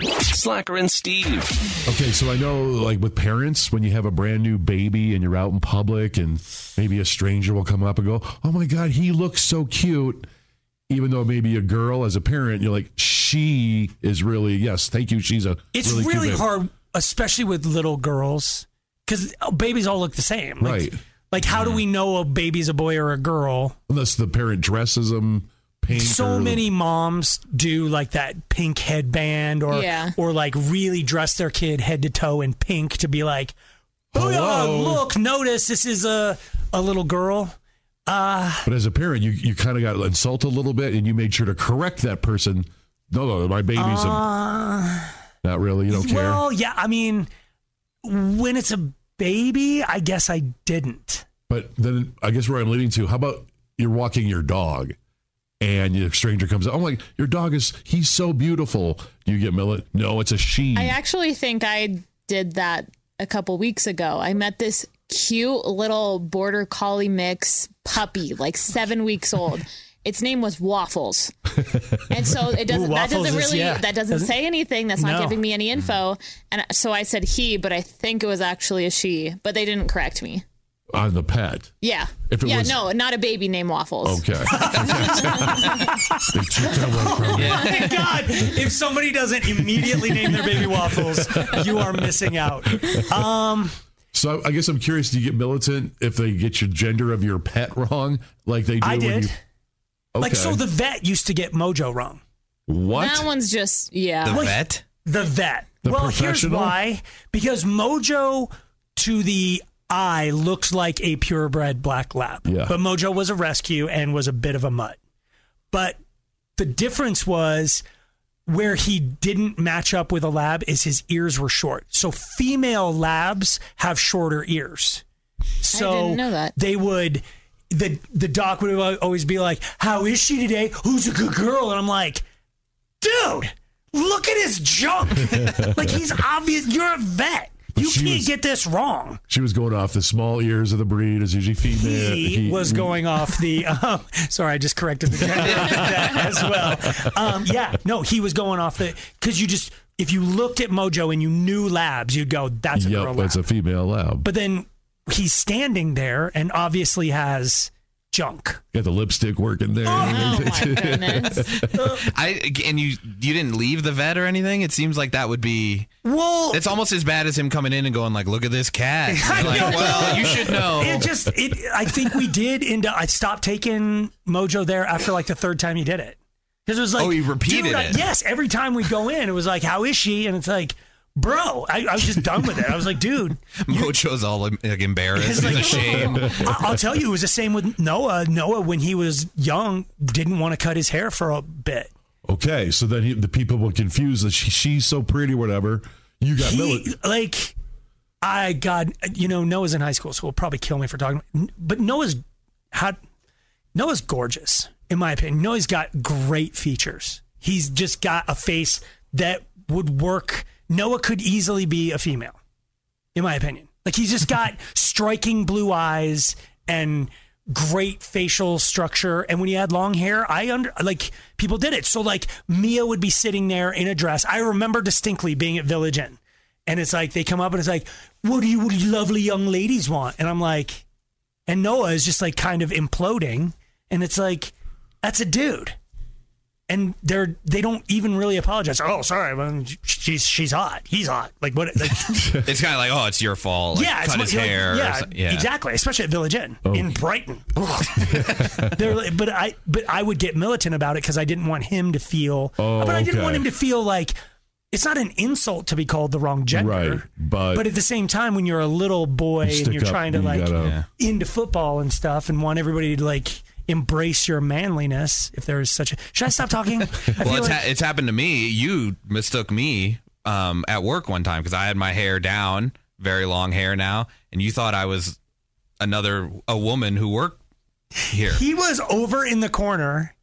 Slacker and Steve. Okay, so I know, like with parents, when you have a brand new baby and you're out in public, and maybe a stranger will come up and go, "Oh my God, he looks so cute." Even though maybe a girl, as a parent, you're like, "She is really yes, thank you. She's a It's really, really, cute baby." hard, especially with little girls, because babies all look the same. Like, Right. Like, how do we know a baby's a boy or a girl? unless the parent dresses them. Pink So or- many moms do like that pink headband, or Yeah. or like really dress their kid head to toe in pink to be like, oh yeah, look, notice this is a a little girl. Uh, But as a parent, you you kind of got insulted a little bit, and you made sure to correct that person. No, no, my baby's a, uh, not really. You don't care. well, yeah. I mean, when it's a baby, I guess I didn't. But then I guess where I'm leading to, how about you're walking your dog and a stranger comes up. I'm like, your dog is, he's so beautiful. You get Millet. No, it's a she. I actually think I did that a couple weeks ago. I met this cute little border collie mix puppy, like seven weeks old. Its name was Waffles, and so it doesn't. Ooh, that doesn't Waffles is- really. yeah. That doesn't Doesn't- say anything. That's not No. giving me any info. And so I said he, but I think it was actually a she. But they didn't correct me. On the pet. Yeah. If it yeah. was- No, not a baby named Waffles. Okay. they took it away from me. Oh my God! If somebody doesn't immediately name their baby waffles, you are missing out. Um, So I guess I'm curious, do you get militant if they get your gender of your pet wrong? Like they do I when did. you. Okay. Like, so the vet used to get Mojo wrong. what? That one's just yeah. The vet? The vet. The well, here's why. Because Mojo, to the eye, looks like a purebred black lab. Yeah. But Mojo was a rescue and was a bit of a mutt. But the difference was where he didn't match up with a lab is his ears were short. So female labs have shorter ears. So didn't know that. they would the the doc would always be like, "How is she today? Who's a good girl?" And I'm like, "Dude, look at his junk. like he's obvious. You're a vet. You can't was- get this wrong." She was going off the small ears of the breed, is usually female. He, was going off the. Um, sorry, I just corrected the gender as well. Um, yeah, no, he was going off the because you just if you looked at Mojo and you knew Labs, you'd go, "That's a girl Yep, lab." that's a female lab. but then he's standing there and obviously has junk. Got the lipstick working there. Oh my goodness. I and you you didn't leave the vet or anything. It seems like that would be. Well, It's almost as bad as him coming in and going like, "Look at this cat." You're like, well, you should know. It just it. I think we did. Into I stopped taking Mojo there after like the third time he did it because it was like Oh, he repeated dude, I- it. yes, every time we go in, it was like, "How is she?" And it's like, "Bro, I, I was just done with it." I was like, "Dude." Mojo's all like embarrassed. It's He's like, ashamed. I- I'll tell you, it was the same with Noah. Noah, when he was young, didn't want to cut his hair for a bit. Okay, so then he, the people were confused that she, she's so pretty, whatever. You got He, militant. like, I God, you know, Noah's in high school, so he'll probably kill me for talking. But Noah's had Noah's gorgeous, in my opinion. Noah's got great features. He's just got a face that would work. Noah could easily be a female, in my opinion. Like he's just got striking blue eyes and great facial structure. And when he had long hair, I under like people did it. So like Mia would be sitting there in a dress. I remember distinctly being at Village Inn, and it's like they come up and it's like, "What do you, what do you lovely young ladies want?" And I'm like, and Noah is just like kind of imploding, and it's like, that's a dude. And they're they don't even really apologize. Oh, sorry, well, she's she's hot. He's hot. Like what? Like, It's kind of like, oh, it's your fault. Like, yeah, cut what- his like, hair. or yeah, yeah, exactly. Especially at Village Inn oh. in Brighton. They're like- but I but I would get militant about it because I didn't want him to feel. Oh, but I didn't okay. want him to feel like it's not an insult to be called the wrong gender. Right, but- but at the same time, when you're a little boy You and you're up, trying to you like gotta- into football and stuff and want everybody to like embrace your manliness if there is such a. Should I stop talking? I well, it's, like- ha- it's happened to me. You mistook me um, at work one time because I had my hair down, very long hair now, and you thought I was another a woman who worked here. he was over in the corner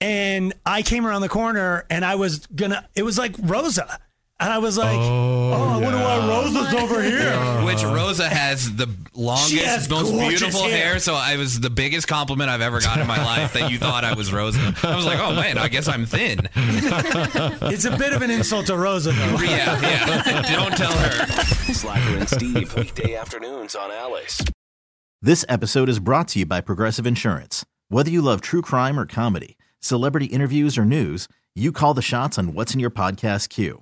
and I came around the corner and I was gonna it was like Rosa. And I was like, Oh, oh I wonder why Rosa's oh over here. Which Rosa has the longest, has most gorgeous beautiful hair. hair. So I was the biggest compliment I've ever got in my life that you thought I was Rosa. I was like, oh man, I guess I'm thin. It's a bit of an insult to Rosa though. Yeah, yeah. Don't tell her. Slacker and Steve, weekday afternoons on Alice. This episode is brought to you by Progressive Insurance. Whether you love true crime or comedy, celebrity interviews or news, you call the shots on what's in your podcast queue.